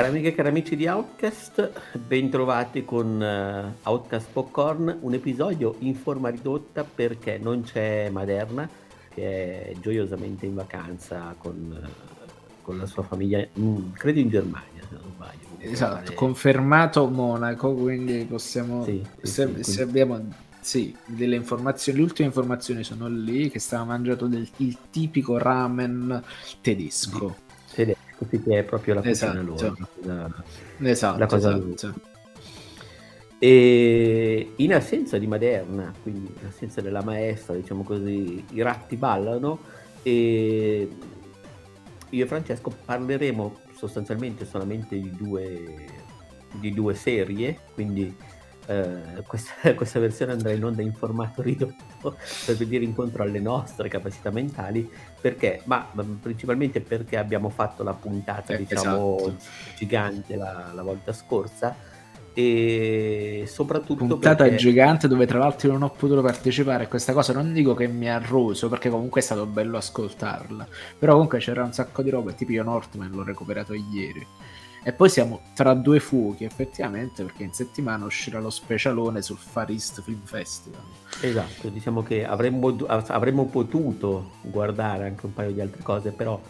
Cari amiche e cari amici di Outcast, bentrovati con uh, Outcast Popcorn, un episodio in forma ridotta perché non c'è Maderna, che è gioiosamente in vacanza con, uh, con la sua famiglia, in, credo in Germania se non sbaglio. Esatto, confermato Monaco, quindi possiamo, sì, sì, se, sì, se quindi... abbiamo sì, delle informazioni, le ultime informazioni sono lì, che stava mangiando del, il tipico ramen tedesco. Così che è proprio la esatto. loro. La, esatto, la cosa esatto. E in assenza di Maderna, quindi in assenza della maestra, diciamo così, i ratti ballano e io e Francesco parleremo sostanzialmente solamente di due, di due serie, quindi eh, questa, questa, versione andrà in onda in formato ridotto per venire incontro alle nostre capacità mentali. Perché? Ma, ma principalmente perché abbiamo fatto la puntata eh, diciamo esatto. gigante la, la, volta scorsa. E soprattutto puntata perché... gigante dove tra l'altro non ho potuto partecipare questa cosa. Non dico che mi ha roso perché comunque è stato bello ascoltarla. Però comunque c'era un sacco di roba tipo io Northman l'ho recuperato ieri e poi siamo tra due fuochi, effettivamente, perché in settimana uscirà lo specialone sul Far East Film Festival. Esatto, diciamo che avremmo, avremmo potuto guardare anche un paio di altre cose, però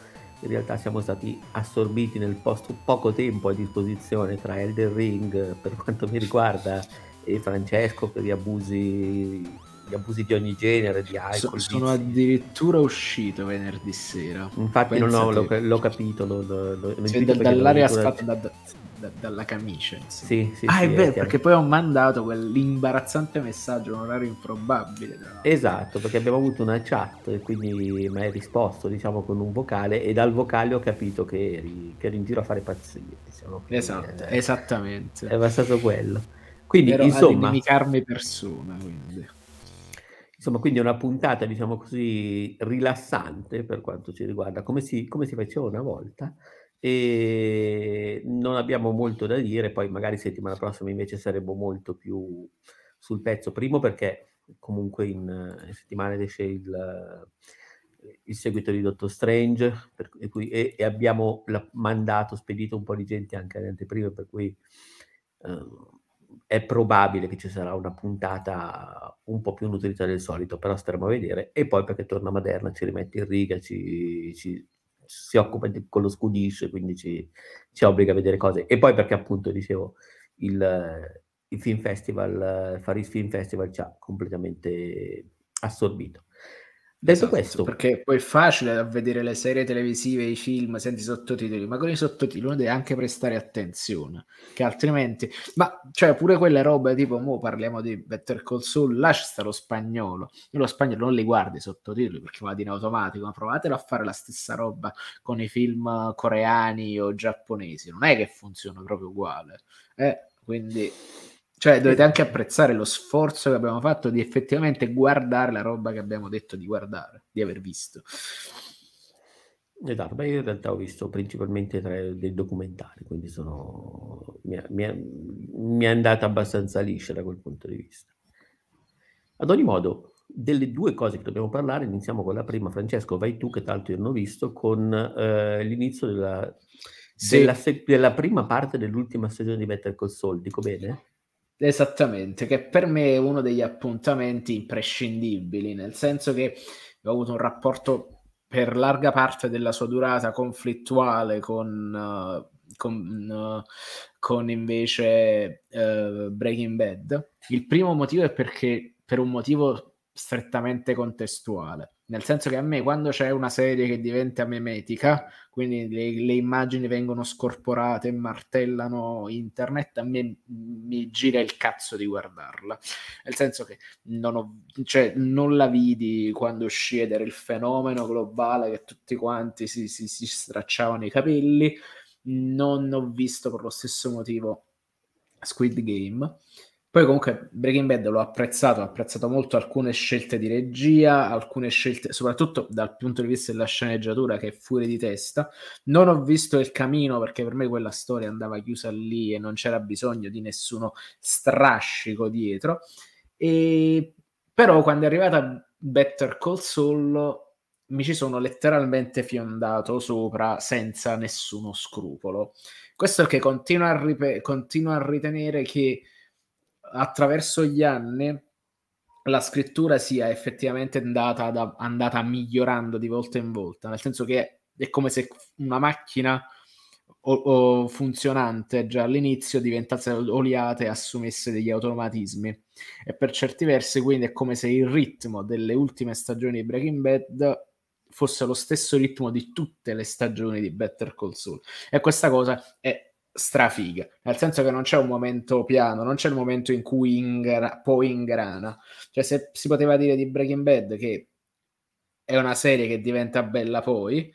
in realtà siamo stati assorbiti nel posto poco tempo a disposizione tra Elden Ring per quanto mi riguarda e Francesco per gli abusi gli abusi di ogni genere, di alcol. So, sono addirittura uscito venerdì sera. Infatti non ho, l'ho, l'ho, capito. L'ho, l'ho, cioè, da, dall'area fatta da, da, dalla camicia. Sì, sì, ah, sì, è vero, perché poi ho mandato quell'imbarazzante messaggio, un orario improbabile. Esatto, perché abbiamo avuto una chat e quindi mi hai risposto, diciamo, con un vocale e dal vocale ho capito che eri, che eri in giro a fare pazzie. Diciamo, esatto, è, esattamente. È bastato quello. Quindi, Ero insomma... A persona, quindi. Insomma, quindi una puntata, diciamo così, rilassante per quanto ci riguarda, come si, come si faceva una volta. E non abbiamo molto da dire, poi magari settimana prossima invece saremo molto più sul pezzo. Primo perché comunque in, in settimana esce il, il, seguito di Doctor Strange per, e, cui, e, e, abbiamo mandato, spedito un po' di gente anche alle anteprime, per cui... Uh, è probabile che ci sarà una puntata un po' più nutrita del solito, però staremo a vedere. E poi perché torna Maderna, ci rimette in riga, ci, ci, si occupa di, con lo scudisce, quindi ci, ci, obbliga a vedere cose. E poi perché appunto, dicevo, il, il Film Festival, Faris Film Festival ci ha completamente assorbito. Detto esatto, questo, perché poi è facile vedere le serie televisive, i film senza i sottotitoli, ma con i sottotitoli uno deve anche prestare attenzione, che altrimenti, ma cioè pure quelle robe tipo, mo parliamo di Better Call Saul, là c'è sta lo spagnolo, io lo spagnolo non li guardo i sottotitoli perché vado in automatico, ma provatelo a fare la stessa roba con i film coreani o giapponesi, non è che funziona proprio uguale, eh? quindi cioè, dovete anche apprezzare lo sforzo che abbiamo fatto di effettivamente guardare la roba che abbiamo detto di guardare, di aver visto. Esatto, beh, io in realtà ho visto principalmente tre, dei documentari, quindi sono, mi, è, mi, è, mi, è, andata abbastanza liscia da quel punto di vista. Ad ogni modo, delle due cose che dobbiamo parlare, iniziamo con la prima. Francesco, vai tu, che tanto io non ho visto, con eh, l'inizio della, sì. della, della, prima parte dell'ultima stagione di Better Call Saul, dico bene? Esattamente, che per me è uno degli appuntamenti imprescindibili, nel senso che ho avuto un rapporto per larga parte della sua durata conflittuale con, uh, con, uh, con invece uh, Breaking Bad. Il primo motivo è perché per un motivo strettamente contestuale nel senso che a me quando c'è una serie che diventa memetica, quindi le, le immagini vengono scorporate e martellano internet, a me mi gira il cazzo di guardarla. Nel senso che non, ho, cioè, non la vidi quando uscì ed era il fenomeno globale che tutti quanti si, si, si stracciavano i capelli, non ho visto per lo stesso motivo Squid Game poi comunque Breaking Bad l'ho apprezzato, ho apprezzato molto alcune scelte di regia, alcune scelte, soprattutto dal punto di vista della sceneggiatura che è fuori di testa. Non ho visto il camino perché per me quella storia andava chiusa lì e non c'era bisogno di nessuno strascico dietro. E... Però quando è arrivata Better Call Saul mi ci sono letteralmente fiondato sopra senza nessuno scrupolo Questo che continua a, rip- continua a ritenere che attraverso gli anni la scrittura sia effettivamente andata, ad, andata migliorando di volta in volta, nel senso che è come se una macchina o, o funzionante già all'inizio diventasse oliata e assumesse degli automatismi. E per certi versi, quindi, è come se il ritmo delle ultime stagioni di Breaking Bad fosse lo stesso ritmo di tutte le stagioni di Better Call Saul. E questa cosa è strafiga, nel senso che non c'è un momento piano, non c'è il momento in cui ingra- poi ingrana. Cioè, se si poteva dire di Breaking Bad che è una serie che diventa bella poi,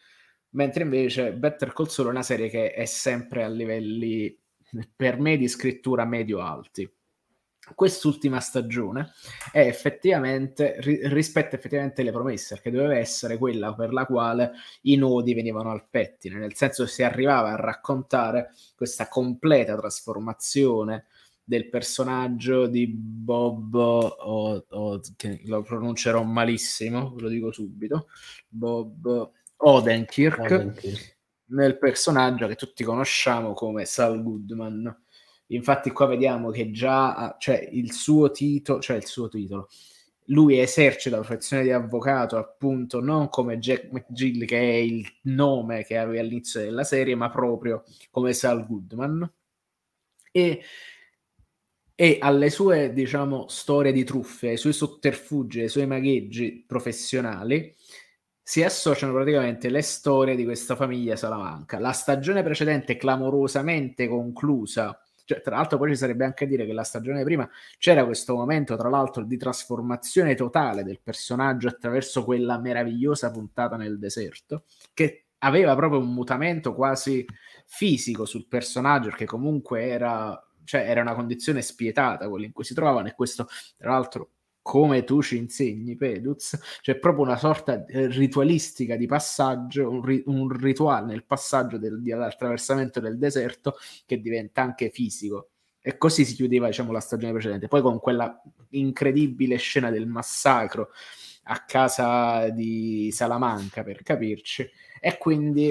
mentre invece Better Call Saul è una serie che è sempre a livelli per me di scrittura medio-alti. Quest'ultima stagione è effettivamente ri- rispetta effettivamente le promesse, perché doveva essere quella per la quale i nodi venivano al pettine, nel senso che si arrivava a raccontare questa completa trasformazione del personaggio di Bob, o, o, che lo pronuncerò malissimo, ve lo dico subito, Bob Odenkirk, Odenkirk, nel personaggio che tutti conosciamo come Sal Goodman. Infatti qua vediamo che già cioè, il suo titolo, cioè il suo titolo, lui esercita la professione di avvocato appunto non come Jack McGill che è il nome che aveva all'inizio della serie, ma proprio come Sal Goodman. E, e alle sue, diciamo, storie di truffe, ai suoi sotterfugi, ai suoi magheggi professionali, si associano praticamente le storie di questa famiglia Salamanca. La stagione precedente, clamorosamente conclusa, cioè, tra l'altro, poi ci sarebbe anche a dire che la stagione prima c'era questo momento, tra l'altro, di trasformazione totale del personaggio attraverso quella meravigliosa puntata nel deserto, che aveva proprio un mutamento quasi fisico sul personaggio, perché comunque era, cioè, era una condizione spietata quella in cui si trovavano, e questo, tra l'altro, come tu ci insegni, Peduz, c'è proprio una sorta eh, ritualistica di passaggio, un, ri- un rituale nel passaggio del, dell'attraversamento del deserto che diventa anche fisico. E così si chiudeva, diciamo, la stagione precedente. Poi con quella incredibile scena del massacro a casa di Salamanca, per capirci, e quindi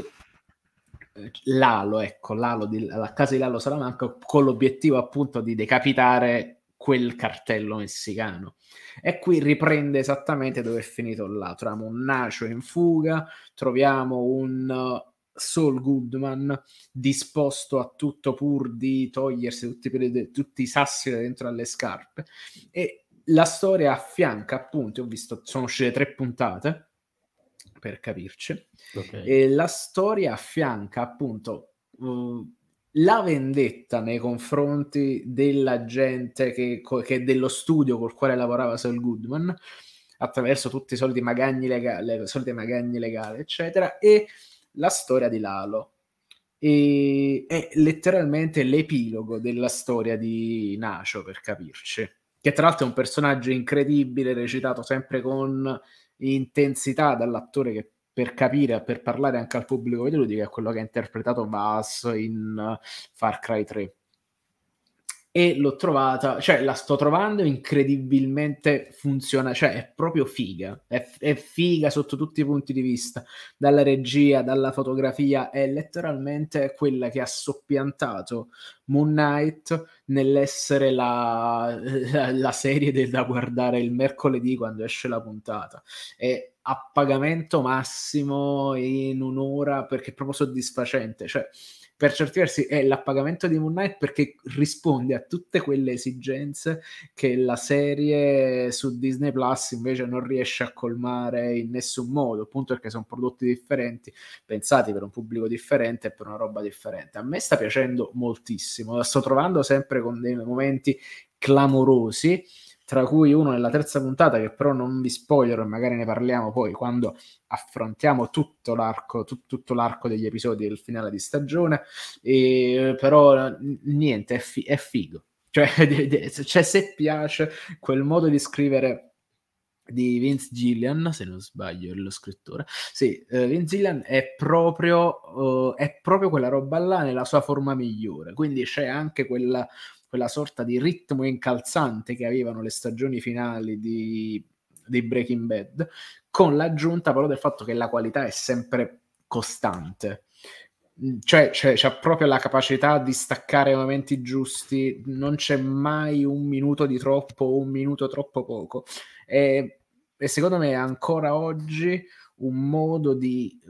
eh, Lalo, ecco, Lalo di, la casa di Lalo Salamanca con l'obiettivo appunto di decapitare quel cartello messicano. E qui riprende esattamente dove è finito là. Troviamo un Nacho in fuga, troviamo un uh, Saul Goodman disposto a tutto pur di togliersi tutti, tutti i sassi da dentro alle scarpe. E la storia affianca appunto, ho visto, sono uscite tre puntate per capirci, okay. e la storia affianca appunto uh, la vendetta nei confronti della gente che, che dello studio col quale lavorava Saul Goodman attraverso tutti i soliti magagni legali, soliti magagni legali, eccetera, e la storia di Lalo. E, è letteralmente l'epilogo della storia di Nacio, per capirci. Che tra l'altro è un personaggio incredibile, recitato sempre con intensità dall'attore che per capire, per parlare anche al pubblico videoludico, è quello che ha interpretato Bass in uh, Far Cry 3 e l'ho trovata, cioè la sto trovando incredibilmente funziona, cioè è proprio figa, è, è, figa sotto tutti i punti di vista, dalla regia, dalla fotografia, è letteralmente quella che ha soppiantato Moon Knight nell'essere la, la, la serie del, da guardare il mercoledì quando esce la puntata. È a pagamento massimo in un'ora perché è proprio soddisfacente, cioè per certi versi è l'appagamento di Moon Knight perché risponde a tutte quelle esigenze che la serie su Disney Plus invece non riesce a colmare in nessun modo, appunto perché sono prodotti differenti, pensati per un pubblico differente e per una roba differente. A me sta piacendo moltissimo, la sto trovando sempre con dei momenti clamorosi tra cui uno nella terza puntata che però non vi spoilerò e magari ne parliamo poi quando affrontiamo tutto l'arco, tut, tutto l'arco degli episodi del finale di stagione, e, però niente, è, fi- è figo. Cioè, cioè, se piace quel modo di scrivere di Vince Gillian, se non sbaglio è lo scrittore, sì, uh, Vince Gillian è proprio, uh, è proprio quella roba là nella sua forma migliore, quindi c'è anche quella quella sorta di ritmo incalzante che avevano le stagioni finali di, di Breaking Bad, con l'aggiunta però del fatto che la qualità è sempre costante. Mhmm, cioè, c'è, c'ha proprio la capacità di staccare i momenti giusti, non c'è mai un minuto di troppo o un minuto troppo poco. E, e secondo me ancora oggi un modo di,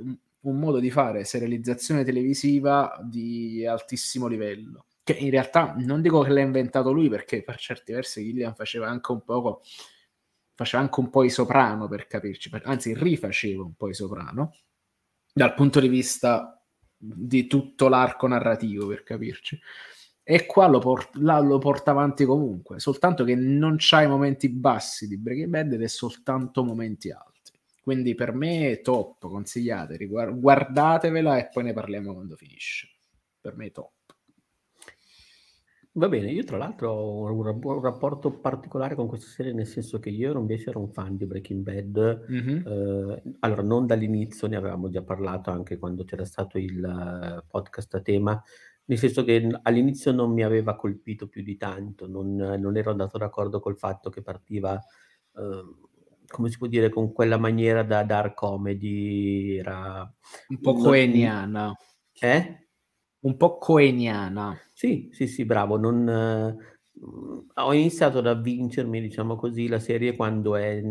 un modo di fare serializzazione televisiva di altissimo livello. Che in realtà non dico che l'ha inventato lui, perché per certi versi Gillian faceva anche un poco faceva anche un po' i soprano per capirci, anzi rifaceva un po' i soprano dal punto di vista di tutto l'arco narrativo per capirci. E qua lo, port- lo porta avanti comunque, soltanto che non c'ha i momenti bassi di Breaking Bad ed è soltanto momenti alti. Quindi per me è top, consigliate, guardatevela e poi ne parliamo quando finisce. Per me è top. Va bene, io tra l'altro ho un, un rapporto particolare con questa serie, nel senso che io invece ero un fan di Breaking Bad. Mm-hmm. Eh, allora, non dall'inizio, ne avevamo già parlato anche quando c'era stato il uh, podcast a tema, nel senso che all'inizio non mi aveva colpito più di tanto, non, non ero andato d'accordo col fatto che partiva, uh, come si può dire, con quella maniera da dark comedy, era... Un po' coeniana. Eh? Un po' coeniana. Sì, sì, sì, bravo. Non, mhmm, ho iniziato ad avvincermi, diciamo così, la serie quando è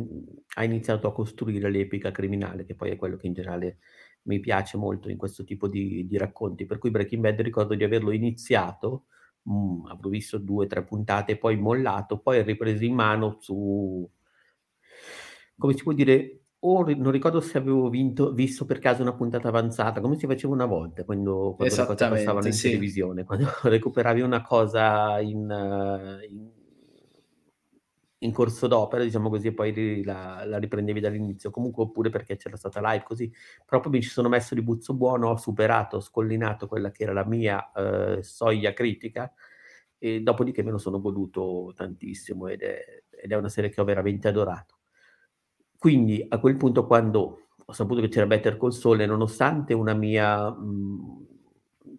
ha iniziato a costruire l'epica criminale, che poi è quello che in generale mi piace molto in questo tipo di di racconti. Per cui Breaking Bad ricordo di averlo iniziato, mhmm, avrò visto 2, 3 puntate, poi mollato, poi ripreso in mano su come si può dire, o non ricordo se avevo vinto, visto per caso una puntata avanzata, come si faceva una volta quando, quando le cose passavano in sì. televisione, quando recuperavi una cosa in, in, in, corso d'opera, diciamo così, e poi la, la, riprendevi dall'inizio, comunque oppure perché c'era stata live così. Proprio mi ci sono messo di buzzo buono, ho superato, ho scollinato quella che era la mia eh, soglia critica e dopodiché me lo sono goduto tantissimo ed è, ed è una serie che ho veramente adorato. Quindi a quel punto quando ho saputo che c'era Better Call Saul nonostante una mia, mhmm,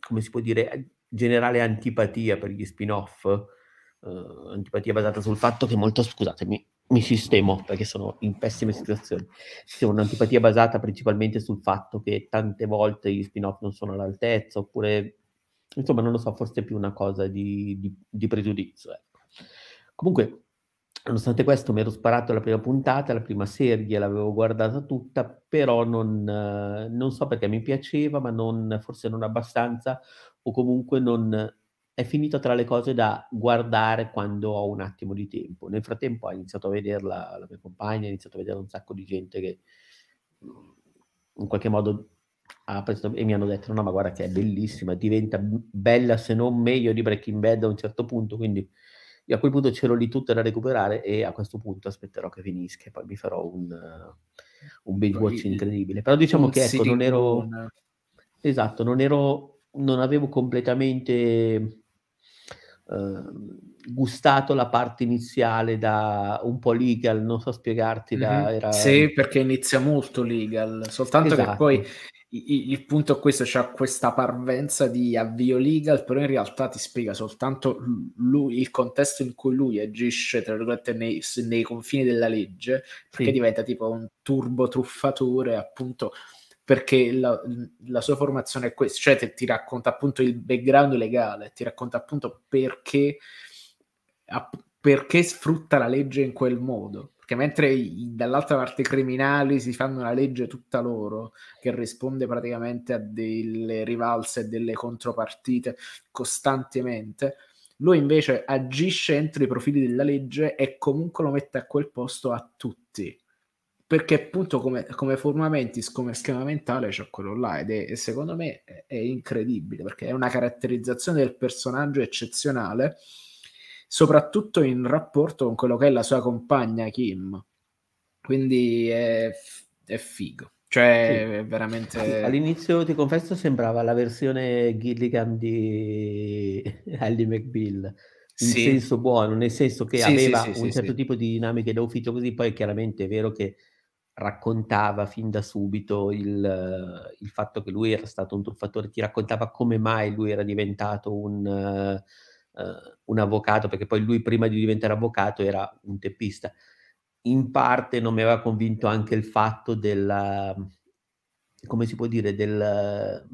come si può dire, generale antipatia per gli spin-off, uhm, antipatia basata sul fatto che molto scusatemi, mi sistemo perché sono in pessime situazioni. C'è un'antipatia basata principalmente sul fatto che tante volte gli spin-off non sono all'altezza, oppure insomma non lo so, forse è più una cosa di di di pregiudizio, ecco. Comunque Nonostante questo mi ero sparato la prima puntata, la prima serie l'avevo guardata tutta, però non non so perché mi piaceva, ma non forse non abbastanza o comunque non è finita tra le cose da guardare quando ho un attimo di tempo. Nel frattempo ha iniziato a vederla la mia compagna, ha iniziato a vedere un sacco di gente che, mhmm, in qualche modo ha preso e mi hanno detto: "No, ma guarda che è bellissima, diventa bella se non meglio di Breaking Bad a un certo punto", quindi io a quel punto ce l'ho lì tutte da recuperare e a questo punto aspetterò che finisca e poi mi farò un, uh, un binge watch incredibile. Però diciamo che ecco, non ero... Esatto, non ero... non avevo completamente... Uh, gustato la parte iniziale da un po' legal, non so spiegarti. Da, era... Sì, perché inizia molto legal, soltanto esatto. che poi il punto è questo, c'è questa parvenza di avvio legal, però in realtà ti spiega soltanto lui, il contesto in cui lui agisce, tra virgolette, nei, nei confini della legge, perché sì. diventa tipo un turbo truffatore, appunto, perché la, la, sua formazione è questa, cioè ti, ti racconta appunto il background legale, ti racconta appunto perché, perché sfrutta la legge in quel modo perché mentre i, dall'altra parte i criminali si fanno una legge tutta loro, che risponde praticamente a delle rivalse e delle contropartite costantemente, lui invece agisce entro i profili della legge e comunque lo mette a quel posto a tutti. Perché appunto come, come formamenti, come schema mentale c'è quello là ed è, secondo me è incredibile perché è una caratterizzazione del personaggio eccezionale soprattutto in rapporto con quello che è la sua compagna Kim. Quindi è, è figo. Cioè, sì. è veramente. All'inizio, ti confesso, sembrava la versione Gilligan di Ally McBeal. In sì. senso buono, nel senso che sì, aveva un certo tipo di dinamiche da ufficio, così poi chiaramente è vero che raccontava fin da subito il, il fatto che lui era stato un truffatore, ti raccontava come mai lui era diventato un, uh, uh, un avvocato, perché poi lui prima di diventare avvocato era un teppista. In parte non mi aveva convinto anche il fatto della, come si può dire, del,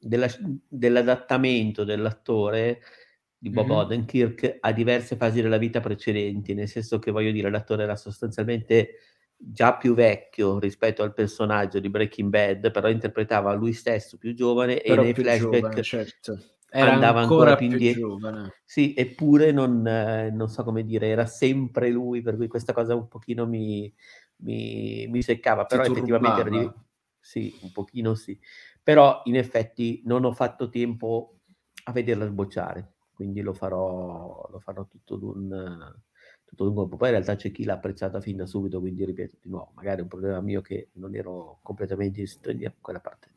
della, dell'adattamento dell'attore di Bob mm-hmm. Odenkirk a diverse fasi della vita precedenti, nel senso che voglio dire, l'attore era sostanzialmente già più vecchio rispetto al personaggio di Breaking Bad, però interpretava lui stesso più giovane però e nei flashback giovane, certo. Era andava ancora, ancora più indietro. Giovane. Sì, eppure non, eh, non, so come dire, era sempre lui, per cui questa cosa un pochino mi, mi, mi seccava, però effettivamente era di... Sì, un pochino sì. Però in effetti non ho fatto tempo a vederla sbocciare, quindi lo farò, lo farò tutto d'un, tutto d'un colpo. Poi in realtà c'è chi l'ha apprezzata fin da subito, quindi ripeto di nuovo, magari è un problema mio che non ero completamente in sintonia con quella parte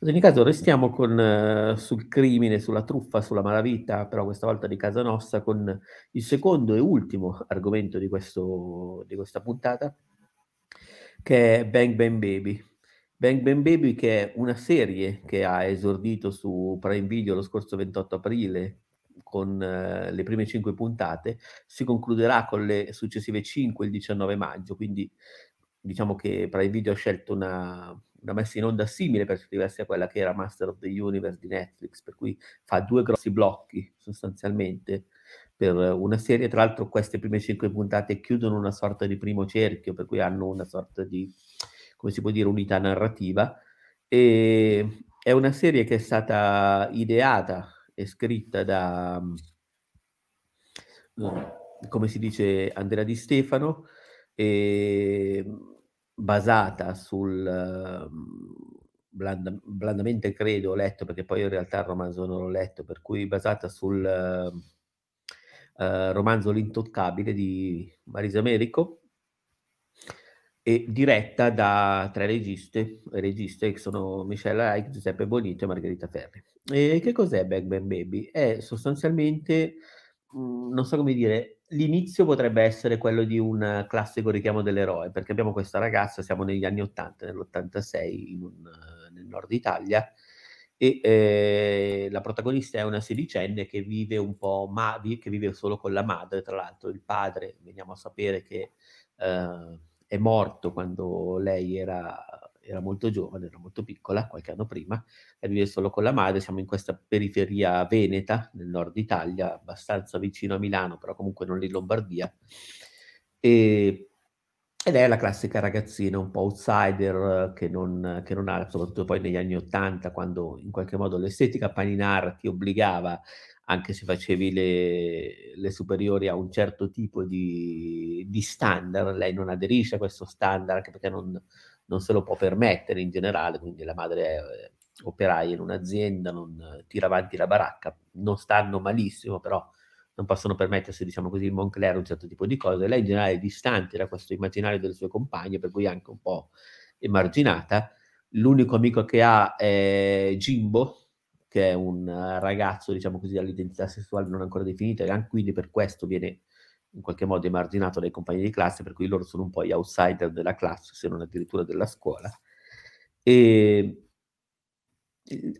In ogni caso restiamo con, uh, sul crimine, sulla truffa, sulla malavita, però questa volta di casa nostra, con il secondo e ultimo argomento di, questo, di questa puntata, che è Bang Bang Baby. Bang Bang Baby che è una serie che ha esordito su Prime Video lo scorso 28 aprile con uh, le prime 5 puntate, si concluderà con le successive 5 il 19 maggio, quindi diciamo che Prime Video ha scelto una, una messa in onda simile per certi versi a quella che era Master of the Universe di Netflix, per cui fa due grossi blocchi sostanzialmente per una serie. Tra l'altro queste prime cinque puntate chiudono una sorta di primo cerchio, per cui hanno una sorta di, come si può dire, unità narrativa. E è una serie che è stata ideata e scritta da, come si dice, Andrea Di Stefano, e basata sul uh, blanda, blandamente credo, ho letto perché poi in realtà il romanzo non l'ho letto, per cui basata sul uh, romanzo L'intoccabile di Marisa Merico e diretta da tre registe, registe che sono Michelle Reich, Giuseppe Bonito e Margherita Ferri. E che cos'è Bang Bang Baby? È sostanzialmente, mh, mhmm, non so come dire, l'inizio potrebbe essere quello di un classico richiamo dell'eroe, perché abbiamo questa ragazza, siamo negli anni 80, nell'86 in un, nel nord Italia, e eh, la protagonista è una sedicenne che vive un po' ma- che vive solo con la madre, tra l'altro il padre, veniamo a sapere che eh, è morto quando lei era era molto giovane, era molto piccola, qualche anno prima, e vive solo con la madre, siamo in questa periferia veneta, nel nord Italia, abbastanza vicino a Milano, però comunque non in Lombardia, e, ed è la classica ragazzina un po' outsider che non, che non ha, soprattutto poi negli anni Ottanta, quando in qualche modo l'estetica paninar ti obbligava anche se facevi le, le, superiori a un certo tipo di, di, standard, lei non aderisce a questo standard perché non, non se lo può permettere in generale, quindi la madre è eh, operaia in un'azienda, non tira avanti la baracca, non stanno malissimo, però non possono permettersi, diciamo così, il Moncler un certo tipo di cose. Lei in generale è distante da questo immaginario delle sue compagne, per cui è anche un po' emarginata. L'unico amico che ha è Jimbo, che è un ragazzo, diciamo così, dall'identità sessuale non ancora definita, e anche quindi per questo viene in qualche modo emarginato dai compagni di classe, per cui loro sono un po' gli outsider della classe, se non addirittura della scuola. E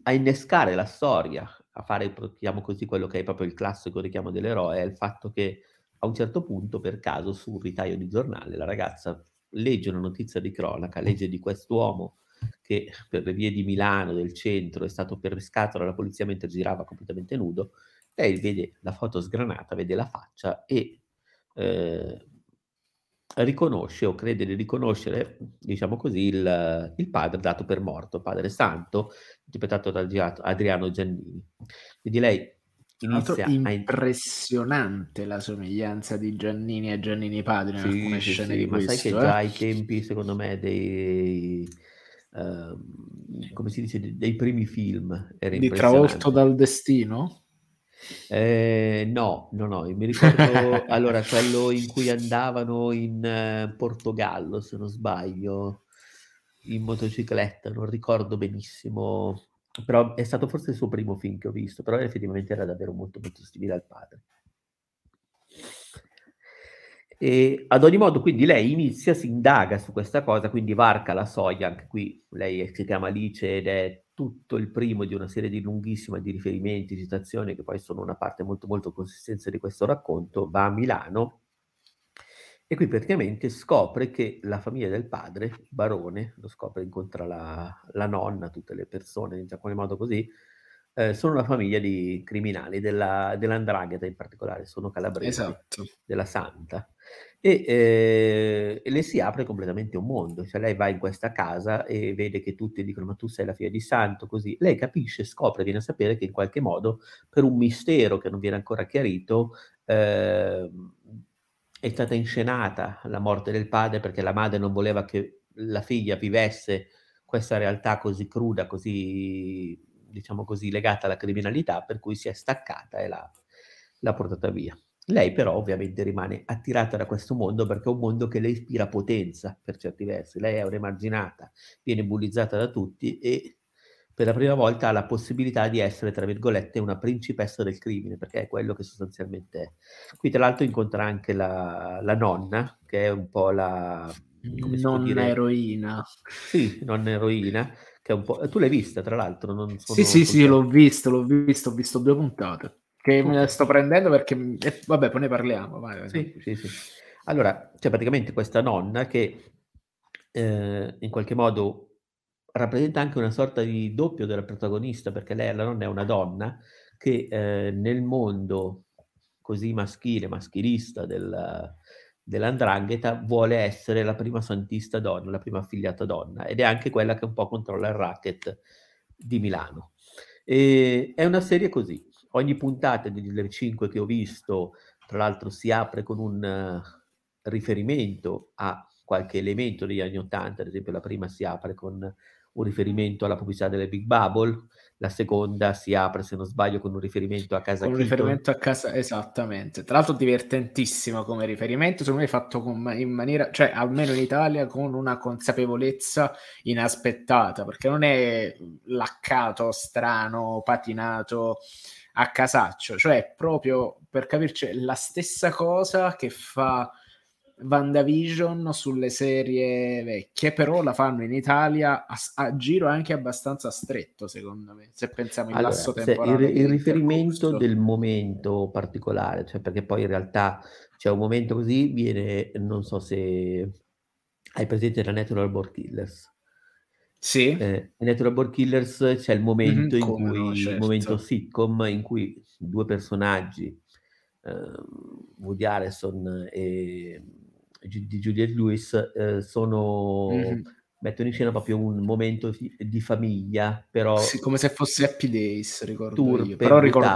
a innescare la storia, a fare, diciamo così, quello che è proprio il classico richiamo dell'eroe, è il fatto che a un certo punto, per caso, su un ritaio di giornale, la ragazza legge una notizia di cronaca, legge di quest'uomo che per le vie di Milano, del centro, è stato perrescato dalla polizia mentre girava completamente nudo, lei vede la foto sgranata, vede la faccia e eh, riconosce o crede di riconoscere, diciamo così, il, il, padre dato per morto, padre santo, interpretato da Adriano Giannini. Quindi lei inizia a... impressionante la somiglianza di Giannini a Giannini padre in sì, alcune sì, scene sì, di ma questo, sai che eh? già ai tempi, secondo me, dei... Uh, come si dice, dei primi film era di Travolto dal destino? Eh, no, no, no, mi ricordo allora quello in cui andavano in eh, Portogallo, se non sbaglio, in motocicletta, non ricordo benissimo, però è stato forse il suo primo film che ho visto, però effettivamente era davvero molto molto simile al padre. E ad ogni modo, quindi lei inizia, si indaga su questa cosa, quindi varca la soglia, anche qui lei si chiama Alice ed è tutto il primo di una serie di lunghissima di riferimenti, citazioni, che poi sono una parte molto molto consistente di questo racconto, va a Milano E qui praticamente scopre che la famiglia del padre, il barone, lo scopre, incontra la, la nonna, tutte le persone, in qualche modo così, eh, sono una famiglia di criminali, della, dell'andrangheta in particolare, sono calabresi, esatto. della Santa. E, eh, e, le si apre completamente un mondo, cioè lei va in questa casa e vede che tutti dicono ma tu sei la figlia di santo, così. Lei capisce, scopre, viene a sapere che in qualche modo, per un mistero che non viene ancora chiarito, eh, è stata inscenata la morte del padre perché la madre non voleva che la figlia vivesse questa realtà così cruda, così diciamo così, legata alla criminalità, per cui si è staccata e l'ha, l'ha portata via. Lei però ovviamente rimane attirata da questo mondo perché è un mondo che le ispira potenza per certi versi. Lei è un'emarginata, viene bullizzata da tutti e per la prima volta ha la possibilità di essere, tra virgolette, una principessa del crimine, perché è quello che sostanzialmente è. Qui tra l'altro incontra anche la, la nonna, che è un po' la... Nonna eroina. Sì, nonna eroina, che è un po'... Tu l'hai vista, tra l'altro? Non sono sì, sì, sì, l'ho visto, l'ho visto, ho visto due puntate. Che me le sto prendendo perché... Eh, vabbè, poi ne parliamo. Vai, sì, sì, sì. Allora, c'è praticamente questa nonna che eh, in qualche modo rappresenta anche una sorta di doppio della protagonista, perché lei, la nonna, è una donna che eh, nel mondo così maschile, maschilista del, dell'andrangheta vuole essere la prima santista donna, la prima affiliata donna ed è anche quella che un po' controlla il racket di Milano. E è una serie così, ogni puntata delle cinque che ho visto, tra l'altro si apre con un uh, riferimento a qualche elemento degli anni Ottanta, ad esempio la prima si apre con un riferimento alla pubblicità delle Big Bubble, la seconda si apre, se non sbaglio, con un riferimento a casa Con un riferimento a casa, esattamente. Tra l'altro divertentissimo come riferimento, secondo me fatto con, in maniera, cioè almeno in Italia, con una consapevolezza inaspettata, perché non è laccato, strano, patinato a casaccio, cioè proprio per capirci la stessa cosa che fa WandaVision sulle serie vecchie, però la fanno in Italia a, a giro anche abbastanza stretto, secondo me, se pensiamo in allora, lasso temporale. Il, il riferimento del momento particolare, cioè perché poi in realtà c'è un momento così, viene, non so se hai presente la Natural Born Killers. Sì. Eh, in Natural Born Killers c'è il momento mm-hmm, in cui, no, certo. il momento sitcom in cui due personaggi, eh, Woody Harrison e di Juliette Lewis eh, sono mm-hmm. mettono in scena proprio un momento di, di famiglia, però sì, come se fosse Happy Days, ricordo turpe, io. Però ricordo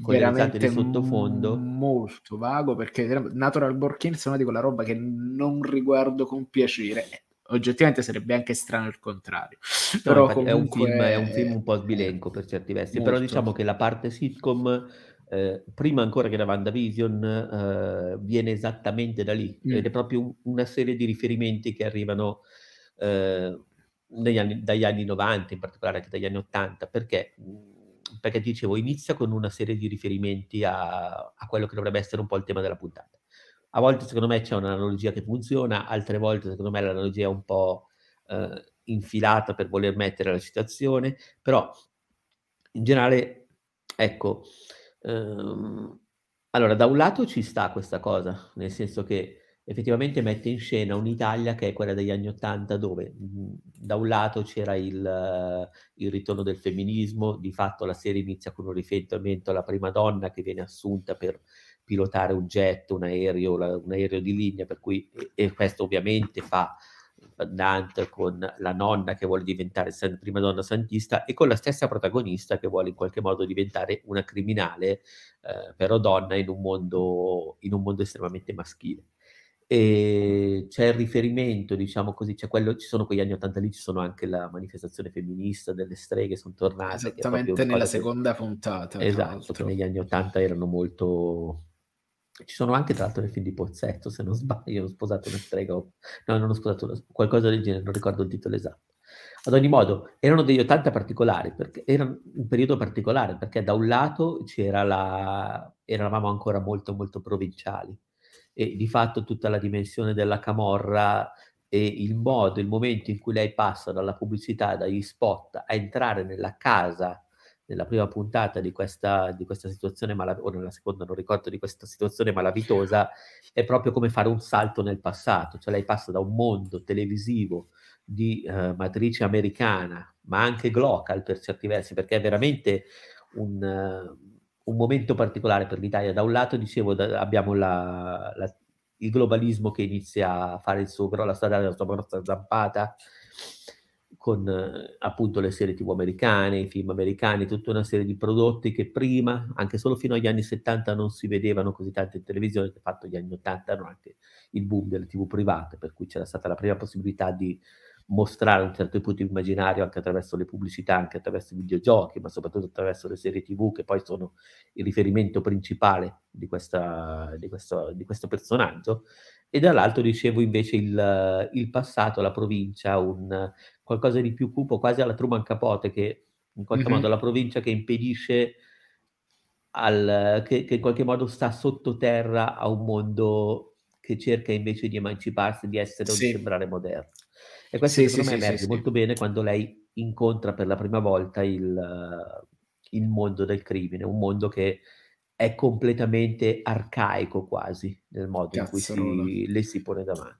con veramente di sottofondo molto vago perché Natural Born Killers è una di quella roba che non riguardo con piacere. Oggettivamente sarebbe anche strano il contrario. No, però comunque... è, un film, è un film un po' sbilenco per certi versi, molto. però diciamo che la parte sitcom eh, prima ancora che da WandaVision, eh, viene esattamente da lì, mm. ed è proprio una serie di riferimenti che arrivano eh, anni, dagli anni 90, in particolare anche dagli anni 80, perché, perché dicevo, inizia con una serie di riferimenti a, a quello che dovrebbe essere un po' il tema della puntata. A volte secondo me c'è un'analogia che funziona, altre volte secondo me l'analogia è un po' eh, infilata per voler mettere la citazione, però in generale, ecco, Ehm, allora, da un lato ci sta questa cosa, nel senso che effettivamente mette in scena un'Italia che è quella degli anni Ottanta, dove mhmm, da un lato c'era il, il, ritorno del femminismo, di fatto la serie inizia con un riferimento alla prima donna che viene assunta per pilotare un jet, un aereo, un aereo di linea, per cui, e, e questo ovviamente fa Dante con la nonna che vuole diventare prima donna santista e con la stessa protagonista che vuole in qualche modo diventare una criminale, eh, però donna in un, mondo, in un mondo estremamente maschile. E c'è il riferimento, diciamo così, c'è quello, ci sono quegli anni 80 lì, ci sono anche la manifestazione femminista delle streghe, sono tornate. Esattamente nella seconda che, puntata. Esatto, che negli anni 80 erano molto ci sono anche tra l'altro nel film di Pozzetto, se non sbaglio, ho sposato una strega, no, non ho sposato una, qualcosa del genere, non ricordo il titolo esatto. Ad ogni modo, erano degli 80 particolari, perché era un periodo particolare, perché da un lato c'era la... eravamo ancora molto molto provinciali e di fatto tutta la dimensione della camorra e il modo, il momento in cui lei passa dalla pubblicità, dagli spot a entrare nella casa nella prima puntata di questa, di questa situazione malavitosa, o nella seconda non ricordo di questa situazione malavitosa, è proprio come fare un salto nel passato, cioè lei passa da un mondo televisivo di eh, matrice americana, ma anche glocal per certi versi, perché è veramente un, uh, un momento particolare per l'Italia. Da un lato, dicevo, da, abbiamo la, la, il globalismo che inizia a fare il suo, la strada della sua grossa zampata, con eh, appunto le serie tv americane, i film americani, tutta una serie di prodotti che prima, anche solo fino agli anni 70, non si vedevano così tanto in televisione, che fatto gli anni 80 erano anche il boom delle tv private, per cui c'era stata la prima possibilità di mostrare un certo tipo di immaginario anche attraverso le pubblicità, anche attraverso i videogiochi, ma soprattutto attraverso le serie TV che poi sono il riferimento principale di, questa, di, questo, di questo, personaggio. E dall'altro dicevo invece il, il, passato, la provincia, un, qualcosa di più cupo, quasi alla Truman Capote, che in qualche mm-hmm. modo la provincia che impedisce al, che, che in qualche modo sta sottoterra a un mondo che cerca invece di emanciparsi, di essere o sì. di sembrare moderno. E questo sì, secondo sì, me sì, emerge molto bene quando lei incontra per la prima volta il, il, mondo del crimine, un mondo che è completamente arcaico quasi nel modo Cazzo, in cui si, le si pone davanti.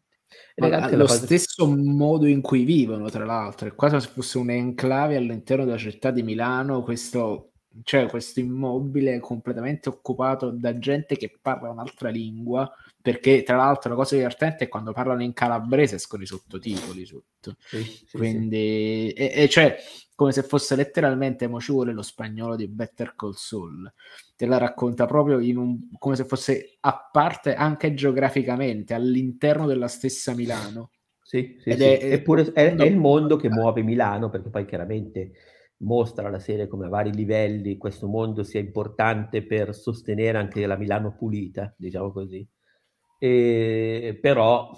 Ma lo cosa... stesso modo in cui vivono, tra l'altro, è quasi se fosse un enclave all'interno della città di Milano, questo, cioè, questo immobile completamente occupato da gente che parla un'altra lingua, perché tra l'altro la cosa divertente è quando parlano in calabrese escono i sottotitoli sotto. Sì, sì, Quindi, sì. E, e, cioè, come se fosse letteralmente mo ci vuole lo spagnolo di Better Call Saul. Te la racconta proprio in un, come se fosse a parte anche geograficamente all'interno della stessa Milano. Sì, sì, Ed. È, Eppure è, è il mondo che muove Milano, perché poi chiaramente mostra la serie come a vari livelli questo mondo sia importante per sostenere anche la Milano pulita, diciamo così. E, però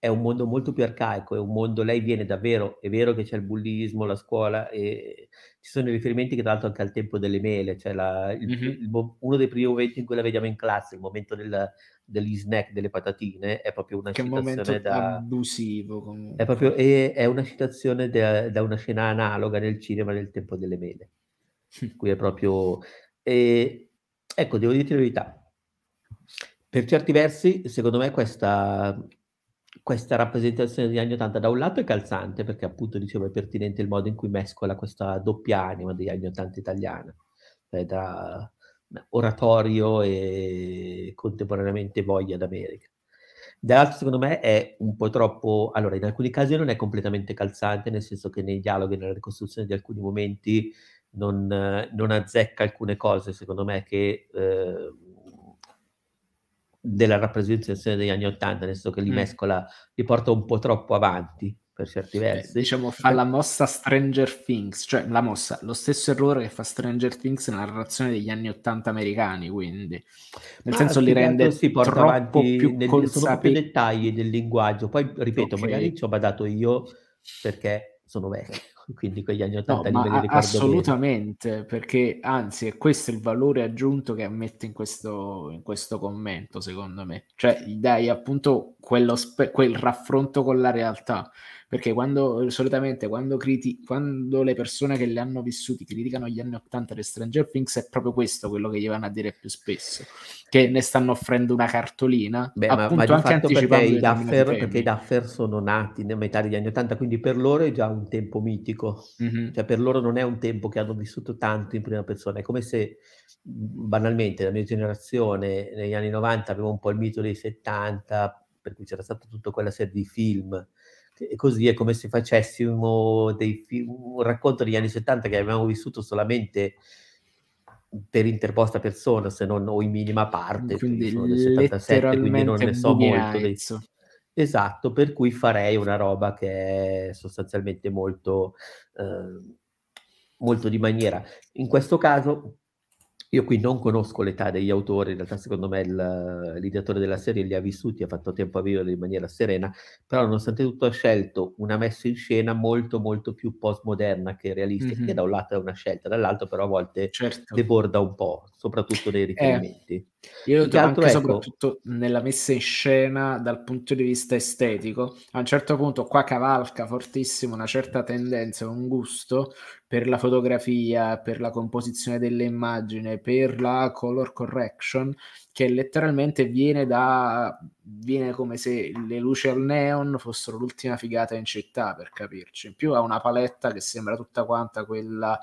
è un mondo molto più arcaico, è un mondo, lei viene davvero, è vero che c'è il bullismo, la scuola, e ci sono i riferimenti che tra l'altro anche al tempo delle mele, cioè la, il, mm-hmm. il, uno dei primi momenti in cui la vediamo in classe, il momento del, degli snack, delle patatine, è proprio una che citazione da... abusivo comunque. È proprio, è, è una citazione da, da, una scena analoga nel cinema del tempo delle mele, qui è proprio... E, ecco, devo dirti la verità, per certi versi, secondo me, questa, questa rappresentazione degli anni 80 da un lato è calzante, perché appunto dicevo è pertinente il modo in cui mescola questa doppia anima degli anni 80 italiana, cioè tra oratorio e contemporaneamente voglia d'America. Dall'altro, secondo me, è un po' troppo. Allora, in alcuni casi non è completamente calzante, nel senso che nei dialoghi, nella ricostruzione di alcuni momenti, non, non azzecca alcune cose, secondo me, che eh, della rappresentazione degli anni Ottanta, nel senso che li mm. mescola, li porta un po' troppo avanti per certi versi. Eh, diciamo, fa la mossa Stranger Things, cioè la mossa, lo stesso errore che fa Stranger Things nella narrazione degli anni Ottanta americani, quindi nel Ma senso li rende si porta troppo avanti più nel, consapevoli. più dettagli del linguaggio. Poi ripeto, okay. magari ci ho badato io perché sono vecchio quindi quegli anni 80 no, li assolutamente, bene. perché anzi è questo il valore aggiunto che ammette in questo, in questo commento, secondo me. Cioè, dai appunto quello quel raffronto con la realtà perché quando solitamente quando, criti- quando le persone che li hanno vissuti criticano gli anni 80 di Stranger Things è proprio questo quello che gli vanno a dire più spesso che ne stanno offrendo una cartolina Beh, appunto ma, ma anche anticipando perché i, Duffer, perché i Duffer sono nati nella metà degli anni 80 quindi per loro è già un tempo mitico. Mm-hmm. cioè per loro non è un tempo che hanno vissuto tanto in prima persona. È come se banalmente la mia generazione negli anni 90 aveva un po' il mito dei 70 per cui c'era stata tutta quella serie di film e così è come se facessimo film, un racconto degli anni 70 che abbiamo vissuto solamente per interposta persona, se non o in minima parte, quindi, quindi del 77, quindi non ne so molto. Dei... Esatto, per cui farei una roba che è sostanzialmente molto, eh, molto di maniera. In questo caso io qui non conosco l'età degli autori, in realtà secondo me il, l'ideatore della serie li ha vissuti, ha fatto tempo a vivere in maniera serena, però nonostante tutto ha scelto una messa in scena molto molto più postmoderna che realistica, mm-hmm. che da un lato è una scelta, dall'altro però a volte certo. deborda un po', soprattutto nei eh, riferimenti. Eh, Io anche altro, ecco, soprattutto nella messa in scena dal punto di vista estetico, a un certo punto qua cavalca fortissimo una certa tendenza, un gusto per la fotografia, per la composizione delle immagini, per la color correction, che letteralmente viene da viene come se le luci al neon fossero l'ultima figata in città, per capirci. In più ha una paletta che sembra tutta quanta quella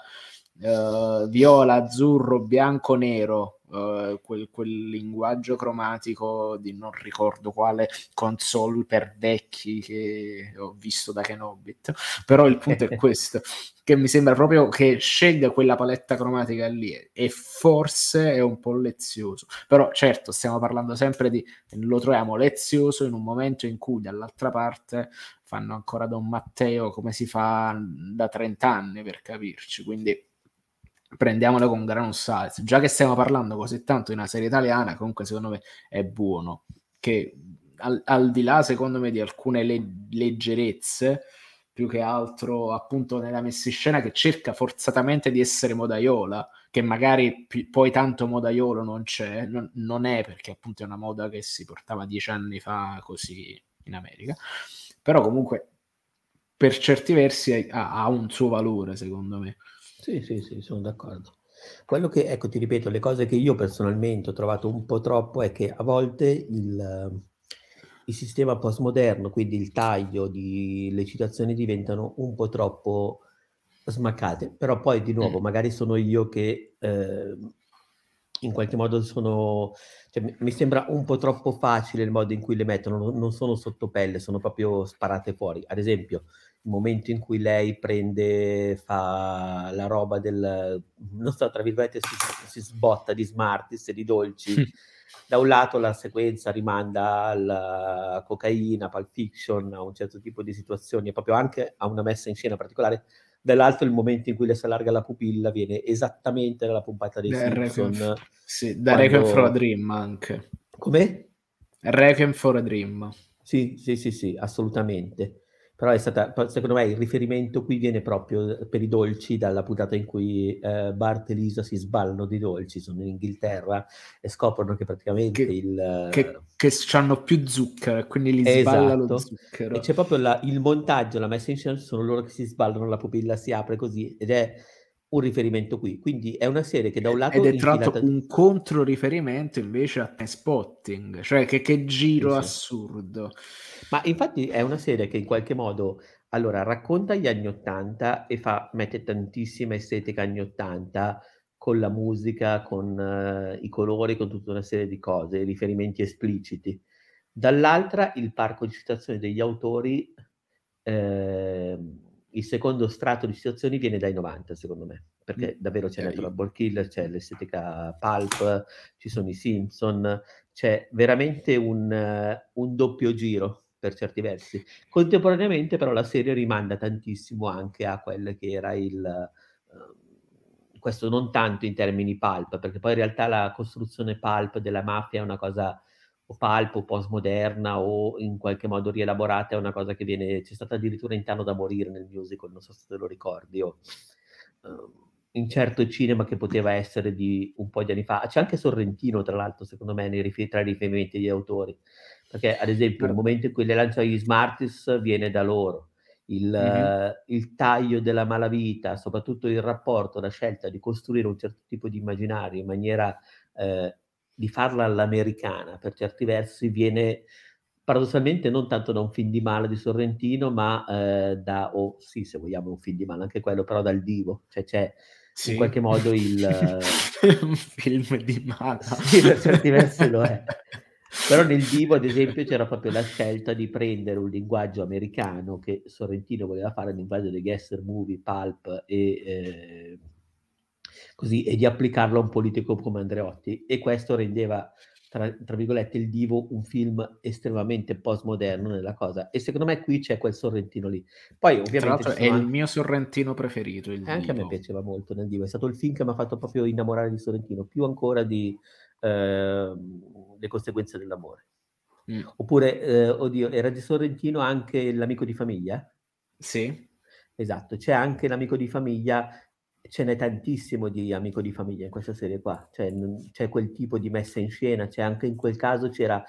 uh, viola, azzurro, bianco, nero, uh, quel, quel, linguaggio cromatico di non ricordo quale console per vecchi che ho visto da Kenobit. Però il punto è questo, che mi sembra proprio che scelga quella paletta cromatica lì e forse è un po' lezioso. Però certo, stiamo parlando sempre di... lo troviamo lezioso in un momento in cui dall'altra parte fanno ancora Don Matteo come si fa da 30 anni per capirci, quindi prendiamolo con grano size. Già che stiamo parlando così tanto di una serie italiana, comunque secondo me è buono che al, al di là secondo me di alcune le- leggerezze, più che altro appunto nella messa in scena che cerca forzatamente di essere modaiola, che magari p- poi tanto modaiolo non c'è, non, non è perché appunto è una moda che si portava dieci anni fa così in America, però comunque per certi versi ha, ha un suo valore secondo me. Sì, sì, sì, sono d'accordo. Quello che, ecco, ti ripeto, le cose che io personalmente ho trovato un po' troppo è che a volte il, il sistema postmoderno, quindi il taglio di le citazioni diventano un po' troppo smaccate, però poi di nuovo magari sono io che eh, in qualche modo sono, cioè, mi sembra un po' troppo facile il modo in cui le mettono, non sono sotto pelle, sono proprio sparate fuori. Ad esempio, momento in cui lei prende, fa la roba del, non so, tra virgolette, si, si sbotta di Smarties e di dolci. da un lato la sequenza rimanda alla cocaina, Pulp Fiction, a un certo tipo di situazioni e proprio anche a una messa in scena particolare. Dall'altro il momento in cui le si allarga la pupilla viene esattamente dalla pompata dei da Simpson. Requiem, sì, da quando... Requiem for a Dream anche. Come? Requiem for a Dream. Sì, sì, sì, sì, assolutamente. Però è stata, secondo me, il riferimento qui viene proprio per i dolci dalla puntata in cui eh, Bart e Lisa si sballano di dolci, sono in Inghilterra e scoprono che praticamente che, il... Che, che hanno più zucchero quindi li esatto. sballano zucchero. E c'è proprio la, il montaggio, la messa in scena, sono loro che si sballano, la pupilla si apre così ed è un riferimento qui. Quindi è una serie che da un lato... Ed è tra l'altro un contro riferimento invece a Spotting, cioè che, che giro sì, assurdo. Ma infatti è una serie che in qualche modo allora racconta gli anni '80 e fa, mette tantissima estetica anni '80 con la musica, con uh, i colori, con tutta una serie di cose, riferimenti espliciti. Dall'altra il parco di citazione degli autori eh, il secondo strato di situazioni viene dai 90, secondo me, perché mm, davvero c'è. Natural Ball Killer, c'è l'estetica Pulp, ci sono i Simpson, c'è veramente un, un doppio giro per certi versi. Contemporaneamente però la serie rimanda tantissimo anche a quello che era il... Uh, questo non tanto in termini pulp, perché poi in realtà la costruzione pulp della mafia è una cosa o pulp o postmoderna o in qualche modo rielaborata è una cosa che viene, c'è stata addirittura in Tano da morire nel musical, non so se te lo ricordi, o uh, in certo cinema che poteva essere di un po' di anni fa. C'è anche Sorrentino, tra l'altro, secondo me, nei tra i riferimenti degli autori, perché ad esempio il momento in cui le lancia gli Smarties viene da loro. Il, mm-hmm. uh, il, taglio della malavita, soprattutto il rapporto, la scelta di costruire un certo tipo di immaginario in maniera uh, di farla all'americana per certi versi viene paradossalmente non tanto da un film di mala di Sorrentino, ma eh, da, o oh, sì, se vogliamo un film di mala anche quello, però dal divo, cioè c'è sì. in qualche modo il... un film di mala. Sì, per certi versi lo è. Però nel divo, ad esempio, c'era proprio la scelta di prendere un linguaggio americano che Sorrentino voleva fare, un linguaggio degli Esther movie, pulp e... Eh, così, e di applicarlo a un politico come Andreotti. E questo rendeva, tra, tra virgolette, il Divo un film estremamente postmoderno nella cosa. E secondo me qui c'è quel Sorrentino lì. Poi, ovviamente. è il mio Sorrentino preferito. Il anche Divo. a me piaceva molto nel Divo. È stato il film che mi ha fatto proprio innamorare di Sorrentino, più ancora di eh, Le conseguenze dell'amore. Mm. Oppure, eh, oddio, era di Sorrentino anche l'amico di famiglia? Sì. Esatto, c'è anche l'amico di famiglia ce n'è tantissimo di amico di famiglia in questa serie qua, cioè c'è quel tipo di messa in scena, c'è anche in quel caso c'era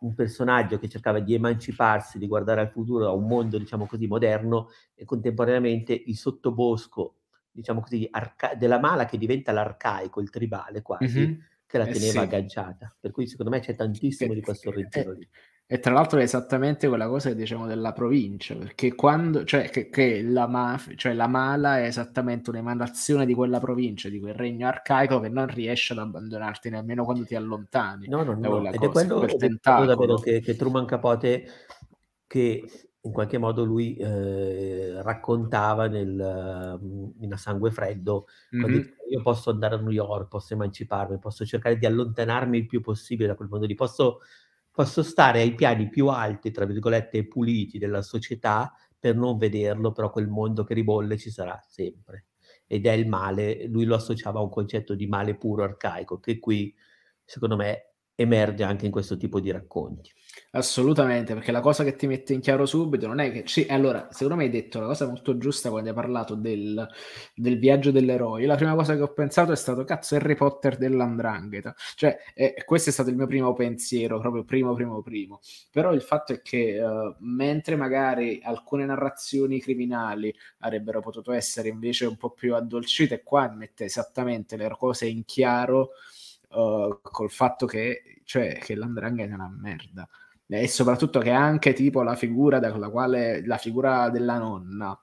un personaggio che cercava di emanciparsi, di guardare al futuro, a un mondo, diciamo così, moderno e contemporaneamente il sottobosco, diciamo così, arca- della mala che diventa l'arcaico, il tribale quasi, mm-hmm. che la eh teneva sì. agganciata. Per cui secondo me c'è tantissimo eh, di questo eh, lì. E tra l'altro è esattamente quella cosa che diciamo della provincia, perché quando, cioè, che, che la, maf- cioè la mala è esattamente un'emanazione di quella provincia, di quel regno arcaico che non riesce ad abbandonarti nemmeno quando ti allontani. No, no, no. Ed, cosa, è quello, quello davvero che, che Truman Capote, che in qualche modo lui eh, raccontava nel, in A Sangue Freddo, mm-hmm. io posso andare a New York, posso emanciparmi, posso cercare di allontanarmi il più possibile da quel mondo lì, posso posso stare ai piani più alti, tra virgolette, puliti della società per non vederlo, però quel mondo che ribolle ci sarà sempre. Ed è il male, lui lo associava a un concetto di male puro arcaico, che qui, secondo me, emerge anche in questo tipo di racconti. Assolutamente, perché la cosa che ti mette in chiaro subito non è che... Sì, allora, secondo me hai detto la cosa molto giusta quando hai parlato del, del viaggio dell'eroe. La prima cosa che ho pensato è stato, cazzo, Harry Potter dell'andrangheta. Cioè, eh, questo è stato il mio primo pensiero, proprio primo, primo, primo. Però il fatto è che uh, mentre magari alcune narrazioni criminali avrebbero potuto essere invece un po' più addolcite, qua mette esattamente le cose in chiaro uh, col fatto che, cioè, che l'andrangheta è una merda e soprattutto che anche tipo la figura della quale la figura della nonna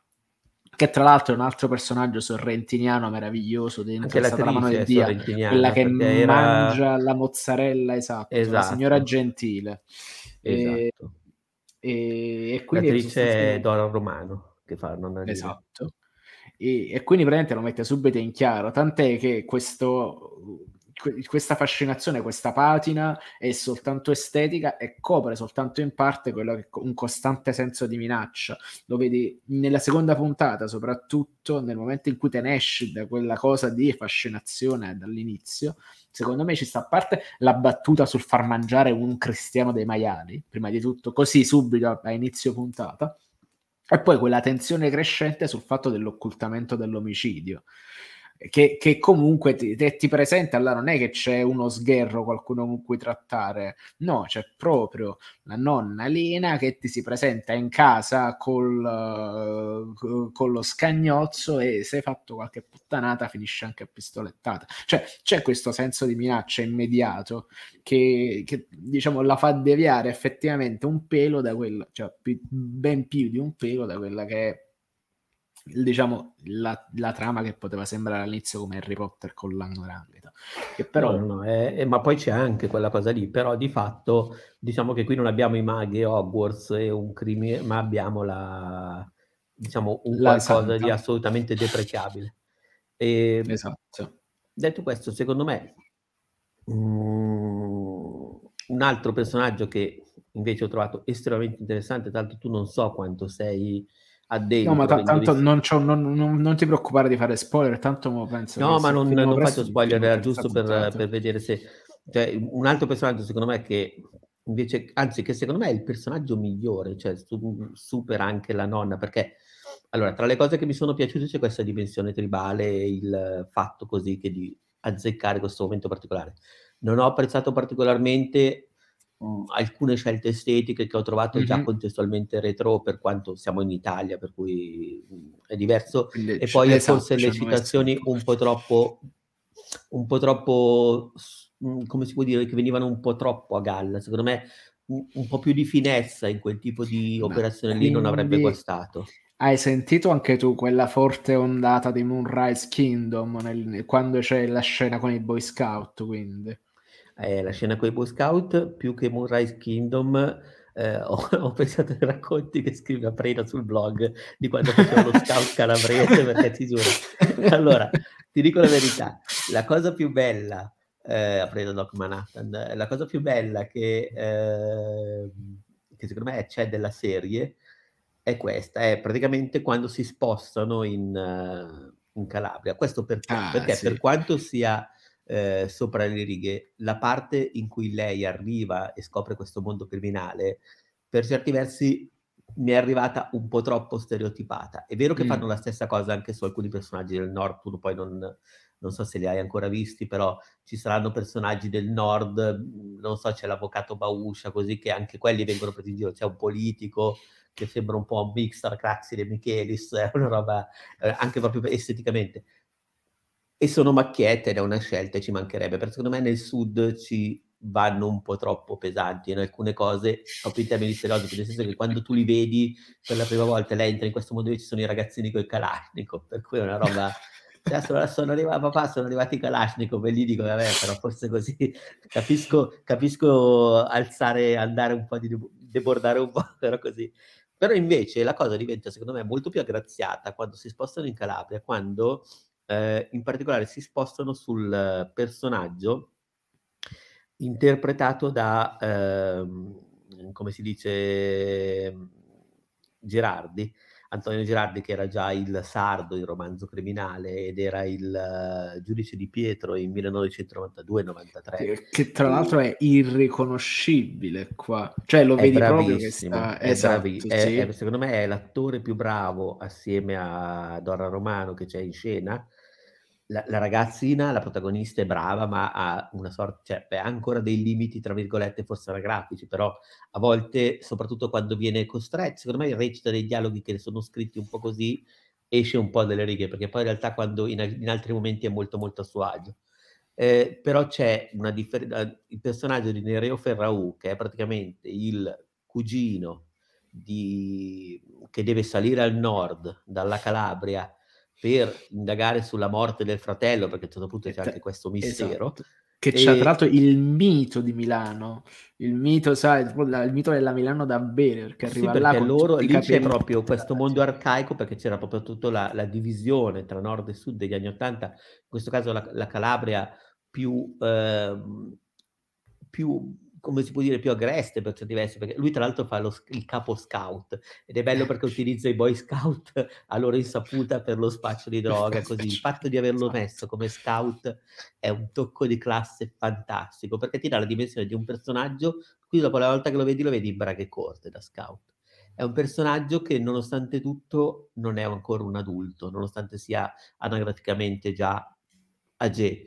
che tra l'altro è un altro personaggio sorrentiniano meraviglioso dentro anche la mano di Dio quella che era... mangia la mozzarella esatto, esatto. la signora gentile esatto. e, e quindi l'attrice Dora Romano che fa nonna esatto e, e quindi praticamente lo mette subito in chiaro tant'è che questo questa fascinazione, questa patina è soltanto estetica e copre soltanto in parte quello che un costante senso di minaccia. Lo vedi nella seconda puntata, soprattutto nel momento in cui te ne esci da quella cosa di fascinazione dall'inizio. Secondo me ci sta a parte la battuta sul far mangiare un cristiano dei maiali, prima di tutto, così subito a inizio puntata. E poi quella tensione crescente sul fatto dell'occultamento dell'omicidio che, che comunque ti, ti, presenta, allora non è che c'è uno sgherro, qualcuno con cui trattare, no, c'è proprio la nonna Lina che ti si presenta in casa col, uh, con lo scagnozzo e se hai fatto qualche puttanata finisce anche a pistolettata. Cioè c'è questo senso di minaccia immediato che, che diciamo la fa deviare effettivamente un pelo da quello, cioè ben più di un pelo da quella che è diciamo la, la, trama che poteva sembrare all'inizio come Harry Potter con l'Andrangheta che però no, no, è, è, ma poi c'è anche quella cosa lì però di fatto diciamo che qui non abbiamo i maghi Hogwarts e un crimine ma abbiamo la diciamo un la qualcosa santa. di assolutamente deprecabile. E, esatto. detto questo secondo me um, un altro personaggio che invece ho trovato estremamente interessante tanto tu non so quanto sei addentro. No, ma t- tanto non, non, non, non, ti preoccupare di fare spoiler, tanto penso No, ma non, non faccio spoiler, era giusto per, per, vedere se... Cioè, un altro personaggio secondo me che invece, anzi che secondo me è il personaggio migliore, cioè su, supera anche la nonna, perché allora tra le cose che mi sono piaciute c'è questa dimensione tribale, il fatto così che di azzeccare questo momento particolare. Non ho apprezzato particolarmente mh, alcune scelte estetiche che ho trovato mm-hmm. già contestualmente retro per quanto siamo in Italia, per cui mh, è diverso. Quindi, e poi esatto, forse le citazioni un po' troppo, un po' troppo, mh, come si può dire, che venivano un po' troppo a galla. Secondo me un po' più di finezza in quel tipo di operazione lì non avrebbe guastato. Hai sentito anche tu quella forte ondata di Moonrise Kingdom nel, quando c'è la scena con i Boy Scout, quindi? Eh, la scena con i Boy Scout, più che Moonrise Kingdom, eh, ho, ho, pensato ai racconti che scrive a Preda sul blog di quando faceva lo scout calabrese, perché ti giuro. Allora, ti dico la verità, la cosa più bella, eh, a Preda Doc Manhattan, la cosa più bella che, eh, che secondo me c'è della serie è questa, è praticamente quando si spostano in, uh, in Calabria. Questo perché, ah, perché sì. per quanto sia eh, sopra le righe, la parte in cui lei arriva e scopre questo mondo criminale, per certi versi mi è arrivata un po' troppo stereotipata. È vero che Mm. fanno la stessa cosa anche su alcuni personaggi del nord, tu poi non, non so se li hai ancora visti, però ci saranno personaggi del nord, mhmm, non so, c'è l'avvocato Bauscia, così che anche quelli vengono presi in giro, c'è un politico che sembra un po' un mix tra Craxi e Michelis, è una roba eh, anche proprio esteticamente. E sono macchiette ed è una scelta e ci mancherebbe, perché secondo me nel sud ci vanno un po' troppo pesanti in alcune cose, proprio in termini stereotipi, nel senso che quando tu li vedi per la prima volta, lei entra in questo mondo dove ci sono i ragazzini con i Kalashnikov, per cui è una roba... Cioè, sono, sono arrivati, papà, sono arrivati i Kalashnikov e gli dico, vabbè, però forse così capisco, capisco alzare, andare un po' di debordare un po', però così. Però invece la cosa diventa, secondo me, molto più aggraziata quando si spostano in Calabria, quando eh, in particolare si spostano sul personaggio interpretato da, ehm, come si dice, Gerardi, Antonio Gerardi che era già il sardo in romanzo criminale ed era il uh, giudice di Pietro in 1992-93 che tra l'altro è irriconoscibile qua. Cioè lo è vedi proprio che sta è esatto, bravi- sì. è- è- secondo me è l'attore più bravo assieme a Dora Romano che c'è in scena la, la ragazzina, la protagonista è brava, ma ha una sorta, cioè, beh, ha ancora dei limiti, tra virgolette, forse anagrafici, però a volte, soprattutto quando viene costretta, secondo me recita dei dialoghi che sono scritti un po' così, esce un po' dalle righe, perché poi in realtà quando in, in altri momenti è molto molto a suo agio. Eh, però c'è una differenza, il personaggio di Nereo Ferraù, che è praticamente il cugino di, che deve salire al nord dalla Calabria per indagare sulla morte del fratello, perché a un certo punto c'è anche questo mistero. Esatto. Che c'è tra l'altro il mito di Milano, il mito, sai, il mito della Milano da bere, perché arriva sì, là perché loro, lì c'è proprio questo mondo arcaico, perché c'era proprio tutta la, la, divisione tra nord e sud degli anni Ottanta, in questo caso la, la Calabria più, eh, più come si può dire, più agreste per certi versi, perché lui tra l'altro fa lo, il capo scout ed è bello perché utilizza i boy scout a loro insaputa per lo spaccio di droga, così. Il fatto di averlo messo come scout è un tocco di classe fantastico, perché ti dà la dimensione di un personaggio, qui dopo la volta che lo vedi lo vedi in braghe corte da scout. È un personaggio che nonostante tutto non è ancora un adulto, nonostante sia anagraficamente già age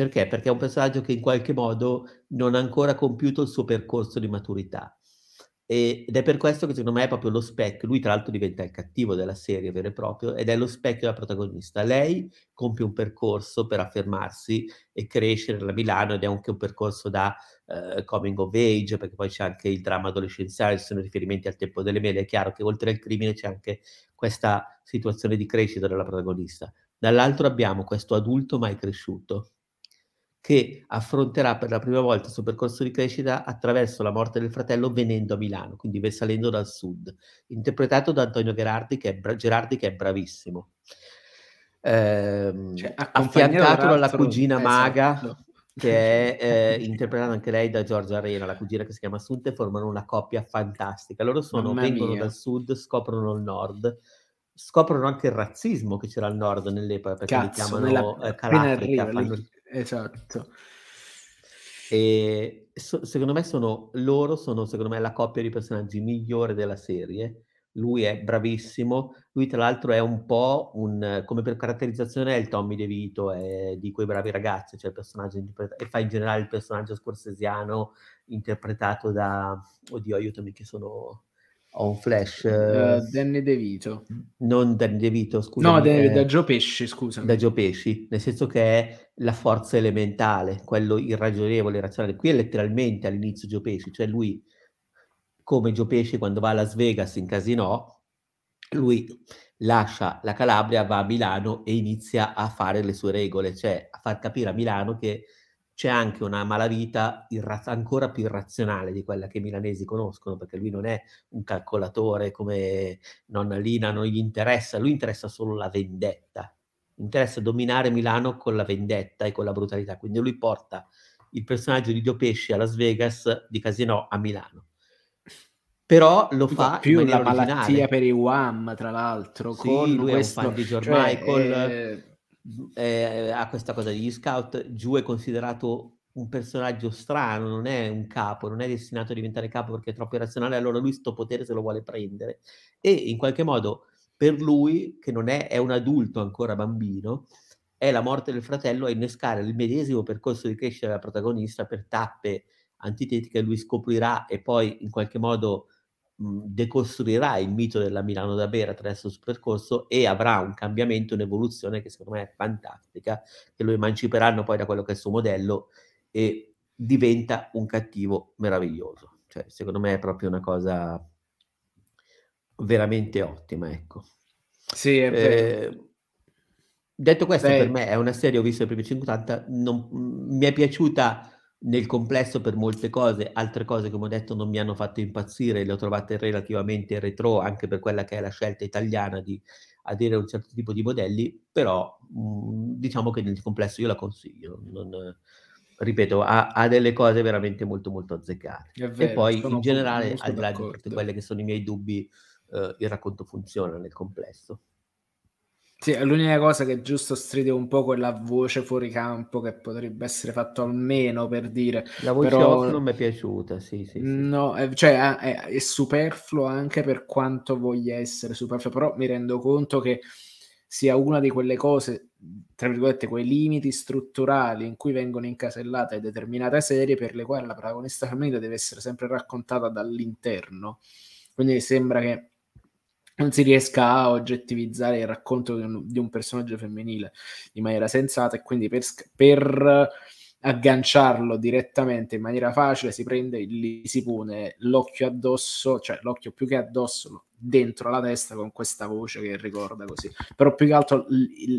perché? Perché è un personaggio che in qualche modo non ha ancora compiuto il suo percorso di maturità. E, ed è per questo che secondo me è proprio lo specchio, lui tra l'altro diventa il cattivo della serie vero e proprio, ed è lo specchio della protagonista. Lei compie un percorso per affermarsi e crescere a Milano ed è anche un percorso da uh, coming of age, perché poi c'è anche il dramma adolescenziale, ci sono riferimenti al tempo delle mele, è chiaro che oltre al crimine c'è anche questa situazione di crescita della protagonista. Dall'altro abbiamo questo adulto mai cresciuto, che affronterà per la prima volta il suo percorso di crescita attraverso la morte del fratello venendo a Milano, quindi salendo dal sud, interpretato da Antonio Gerardi che è, bra- Gerardi, che è bravissimo. Eh, cioè, affiancato dalla cugina esatto. maga che è eh, interpretata anche lei da Giorgia Arena, la cugina che si chiama Assunta, e formano una coppia fantastica. Loro sono, vengono mia. dal sud, scoprono il nord, scoprono anche il razzismo che c'era al nord nell'epoca, perché Cazzo, li chiamano nella... eh, Calafrica. Fanno... Esatto. E so, secondo me sono loro sono secondo me la coppia di personaggi migliore della serie. Lui è bravissimo, lui tra l'altro è un po' un come per caratterizzazione è il Tommy De Vito, è di quei bravi ragazzi, cioè il personaggio interpretato e fa in generale il personaggio scorsesiano interpretato da oddio, aiutami che sono ho un flash uh, Danny De Vito non Danny De Vito scusa no da, da Gio Pesci scusa da Gio Pesci nel senso che è la forza elementale quello irragionevole irrazionale. Qui è letteralmente all'inizio Gio Pesci cioè lui come Gio Pesci quando va a Las Vegas in casino lui lascia la Calabria va a Milano e inizia a fare le sue regole cioè a far capire a Milano che c'è anche una malavita irra- ancora più irrazionale di quella che i milanesi conoscono, perché lui non è un calcolatore come nonna Lina, non gli interessa, lui interessa solo la vendetta, interessa dominare Milano con la vendetta e con la brutalità, quindi lui porta il personaggio di Dio Pesci a Las Vegas di Casino a Milano. Però lo fa più la originale. malattia per i Wham, tra l'altro. Sì, con lui questo, è un fan di George cioè, Michael. eh, eh, ha questa cosa degli scout, giù è considerato un personaggio strano, non è un capo, non è destinato a diventare capo perché è troppo irrazionale, allora lui sto potere se lo vuole prendere. E in qualche modo per lui, che non è, è un adulto ancora bambino, è la morte del fratello a innescare il medesimo percorso di crescita della protagonista per tappe antitetiche, lui scoprirà e poi in qualche modo decostruirà il mito della Milano da bere attraverso il suo percorso e avrà un cambiamento, un'evoluzione che secondo me è fantastica, che lo emanciperanno poi da quello che è il suo modello e diventa un cattivo meraviglioso. Cioè, secondo me è proprio una cosa veramente ottima, ecco. Sì, è vero. Eh, detto questo, Beh. per me è una serie, ho visto i primi 50, non, mi è piaciuta nel complesso per molte cose, altre cose come ho detto non mi hanno fatto impazzire, le ho trovate relativamente retro anche per quella che è la scelta italiana di aderire a un certo tipo di modelli, però mh, mm, diciamo che nel complesso io la consiglio. Non, ripeto, ha, ha, delle cose veramente molto molto azzeccate. Vero, e poi in generale, al di là di tutte quelle che sono i miei dubbi, eh, il racconto funziona nel complesso. Sì, l'unica cosa che giusto stride un po' quella voce fuori campo che potrebbe essere fatto almeno per dire. La voce però... off non mi è piaciuta, sì, sì. No, sì. È, cioè è, è, superfluo anche per quanto voglia essere superfluo, però mi rendo conto che sia una di quelle cose, tra virgolette, quei limiti strutturali in cui vengono incasellate determinate serie per le quali la protagonista femminile deve essere sempre raccontata dall'interno. Quindi sembra che non si riesca a oggettivizzare il racconto di un, di un personaggio femminile in maniera sensata e quindi per, per, agganciarlo direttamente in maniera facile si prende, gli si pone l'occhio addosso, cioè l'occhio più che addosso, dentro la testa con questa voce che ricorda così. Però più che altro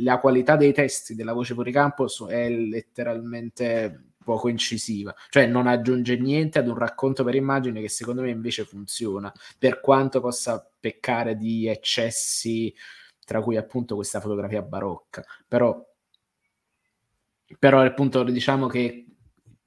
la qualità dei testi della voce fuori campo è letteralmente poco incisiva, cioè non aggiunge niente ad un racconto per immagine che secondo me invece funziona, per quanto possa peccare di eccessi, tra cui appunto questa fotografia barocca, però, però appunto diciamo che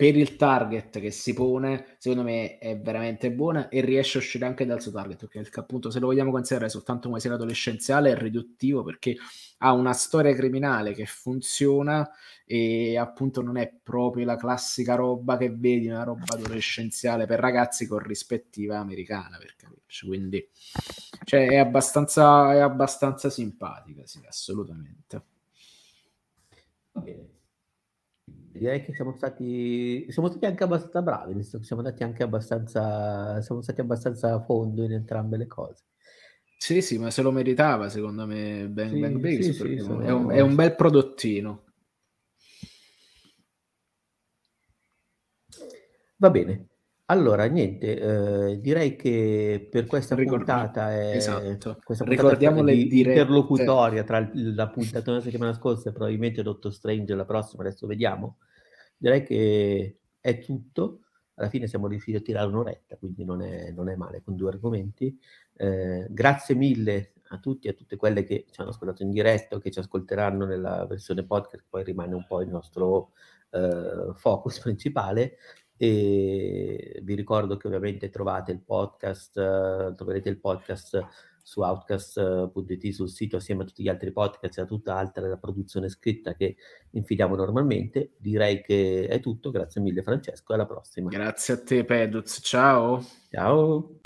per il target che si pone, secondo me è veramente buona e riesce a uscire anche dal suo target, perché appunto se lo vogliamo considerare soltanto come serie adolescenziale è riduttivo perché ha una storia criminale che funziona e appunto non è proprio la classica roba che vedi, una roba adolescenziale per ragazzi con rispettiva americana, per capirci, quindi cioè, è, abbastanza, è abbastanza simpatica, sì, assolutamente. Va bene direi che siamo stati, siamo stati anche abbastanza bravi, siamo andati anche abbastanza, siamo stati abbastanza a fondo in entrambe le cose. Sì, sì, ma se lo meritava secondo me Bang sì, Bang Bang, sì, sì, sono... è, un, è, un, bel prodottino. Va bene. Allora, niente, eh, direi che per questa Ricord- puntata è esatto. questa puntata Ricordiamo le di interlocutoria tra la puntata della settimana scorsa e probabilmente Dottor Strange la prossima, adesso vediamo. Direi che è tutto. Alla fine siamo riusciti a tirare un'oretta, quindi non è, non è male con due argomenti. Eh, grazie mille a tutti e a tutte quelle che ci hanno ascoltato in diretta o che ci ascolteranno nella versione podcast, poi rimane un po' il nostro eh, focus principale. E vi ricordo che ovviamente trovate il podcast, uh, troverete il podcast su outcast.it sul sito assieme a tutti gli altri podcast e a tutta altra produzione scritta che infiliamo normalmente. Direi che è tutto, grazie mille Francesco, alla prossima. Grazie a te Peduz, ciao. Ciao.